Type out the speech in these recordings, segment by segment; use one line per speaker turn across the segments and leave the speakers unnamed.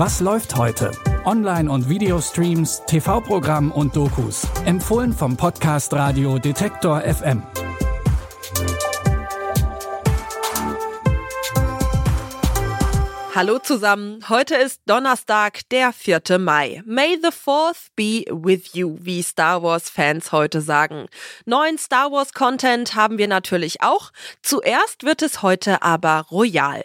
Was läuft heute? Online- und Videostreams, TV-Programm und Dokus. Empfohlen vom Podcast Radio Detektor FM.
Hallo zusammen. Heute ist Donnerstag, der 4. Mai. May the 4th be with you, wie Star Wars-Fans heute sagen. Neuen Star Wars-Content haben wir natürlich auch. Zuerst wird es heute aber royal.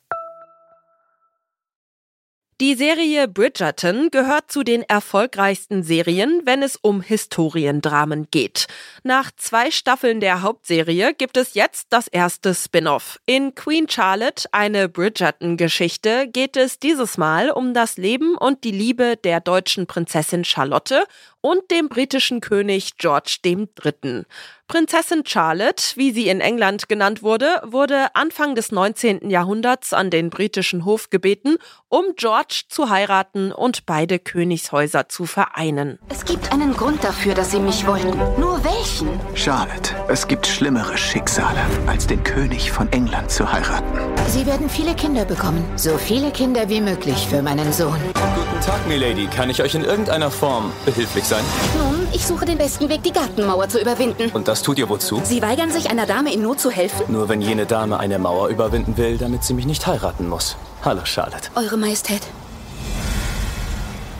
Die Serie Bridgerton gehört zu den erfolgreichsten Serien, wenn es um Historiendramen geht. Nach zwei Staffeln der Hauptserie gibt es jetzt das erste Spin-off. In Queen Charlotte, eine Bridgerton-Geschichte, geht es dieses Mal um das Leben und die Liebe der deutschen Prinzessin Charlotte und dem britischen König George III. Prinzessin Charlotte, wie sie in England genannt wurde, wurde Anfang des 19. Jahrhunderts an den britischen Hof gebeten, um George zu heiraten und beide Königshäuser zu vereinen.
Es gibt einen Grund dafür, dass Sie mich wollten. Nur welchen?
Charlotte, es gibt schlimmere Schicksale, als den König von England zu heiraten.
Sie werden viele Kinder bekommen. So viele Kinder wie möglich für meinen Sohn.
Guten Tag, Milady. Kann ich euch in irgendeiner Form behilflich sein?
Nun, ich suche den besten Weg, die Gartenmauer zu überwinden.
Und das tut ihr wozu?
Sie weigern sich, einer Dame in Not zu helfen?
Nur wenn jene Dame eine Mauer überwinden will, damit sie mich nicht heiraten muss. Hallo, Charlotte.
Eure Majestät.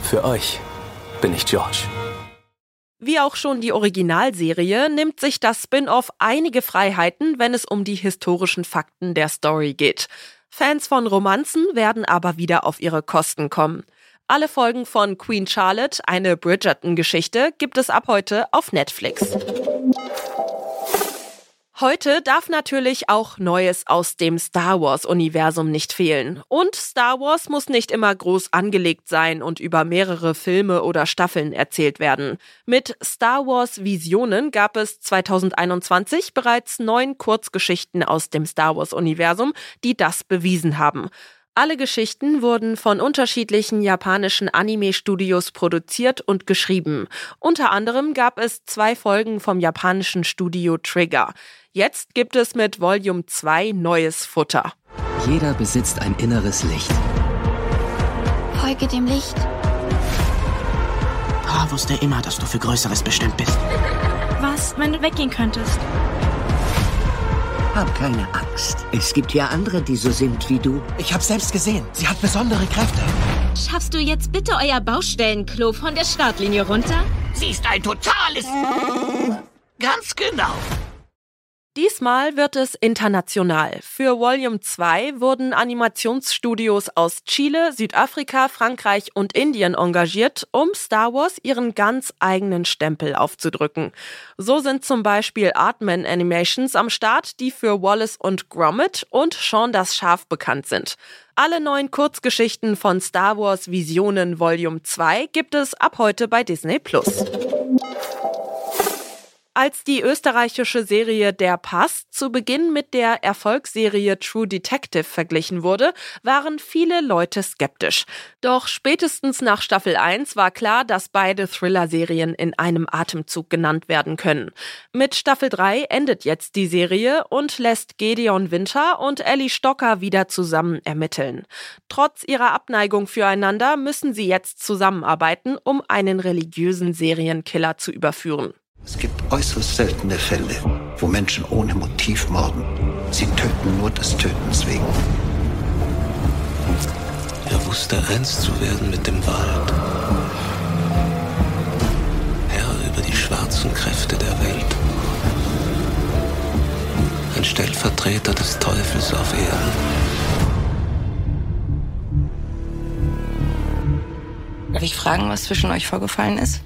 Für euch bin ich George.
Wie auch schon die Originalserie nimmt sich das Spin-off einige Freiheiten, wenn es um die historischen Fakten der Story geht. Fans von Romanzen werden aber wieder auf ihre Kosten kommen. Alle Folgen von Queen Charlotte, eine Bridgerton-Geschichte, gibt es ab heute auf Netflix. Heute darf natürlich auch Neues aus dem Star Wars-Universum nicht fehlen. Und Star Wars muss nicht immer groß angelegt sein und über mehrere Filme oder Staffeln erzählt werden. Mit Star Wars Visionen gab es 2021 bereits neun Kurzgeschichten aus dem Star Wars-Universum, die das bewiesen haben. Alle Geschichten wurden von unterschiedlichen japanischen Anime-Studios produziert und geschrieben. Unter anderem gab es zwei Folgen vom japanischen Studio Trigger. Jetzt gibt es mit Volume 2 neues Futter.
Jeder besitzt ein inneres Licht.
Folge dem Licht.
Pa wusste immer, dass du für Größeres bestimmt bist.
Was, wenn du weggehen könntest?
Hab keine Angst. Es gibt ja andere, die so sind wie du.
Ich hab selbst gesehen. Sie hat besondere Kräfte.
Schaffst du jetzt bitte euer Baustellenklo von der Startlinie runter?
Sie ist ein totales... Ganz genau.
Diesmal wird es international. Für Volume 2 wurden Animationsstudios aus Chile, Südafrika, Frankreich und Indien engagiert, um Star Wars ihren ganz eigenen Stempel aufzudrücken. So sind zum Beispiel Artman Animations am Start, die für Wallace und Gromit und Sean das Schaf bekannt sind. Alle neuen Kurzgeschichten von Star Wars Visionen Volume 2 gibt es ab heute bei Disney Plus. Als die österreichische Serie Der Pass zu Beginn mit der Erfolgsserie True Detective verglichen wurde, waren viele Leute skeptisch. Doch spätestens nach Staffel 1 war klar, dass beide Thriller-Serien in einem Atemzug genannt werden können. Mit Staffel 3 endet jetzt die Serie und lässt Gedeon Winter und Ellie Stocker wieder zusammen ermitteln. Trotz ihrer Abneigung füreinander müssen sie jetzt zusammenarbeiten, um einen religiösen Serienkiller zu überführen.
Es gibt äußerst seltene Fälle, wo Menschen ohne Motiv morden. Sie töten nur des Tötens wegen.
Er wusste eins zu werden mit dem Wald. Herr über die schwarzen Kräfte der Welt. Ein Stellvertreter des Teufels auf Erden.
Darf ich fragen, was zwischen euch vorgefallen ist?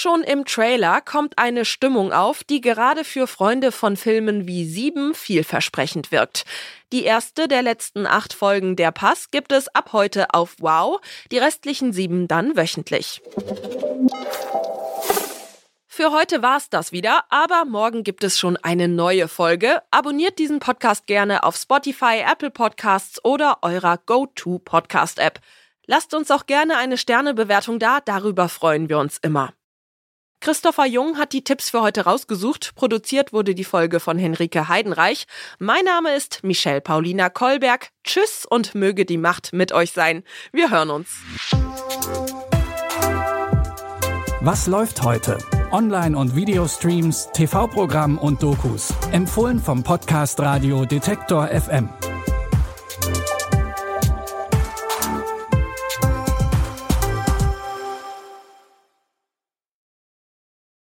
Schon im Trailer kommt eine Stimmung auf, die gerade für Freunde von Filmen wie Sieben vielversprechend wirkt. Die erste der letzten acht Folgen Der Pass gibt es ab heute auf Wow, die restlichen sieben dann wöchentlich. Für heute war's das wieder, aber morgen gibt es schon eine neue Folge. Abonniert diesen Podcast gerne auf Spotify, Apple Podcasts oder eurer Go-To-Podcast-App. Lasst uns auch gerne eine Sternebewertung da, darüber freuen wir uns immer. Christopher Jung hat die Tipps für heute rausgesucht. Produziert wurde die Folge von Henrike Heidenreich. Mein Name ist Michelle Paulina Kolberg. Tschüss und möge die Macht mit euch sein. Wir hören uns.
Was läuft heute? Online- und Videostreams, TV-Programm und Dokus. Empfohlen vom Podcast Radio Detektor FM.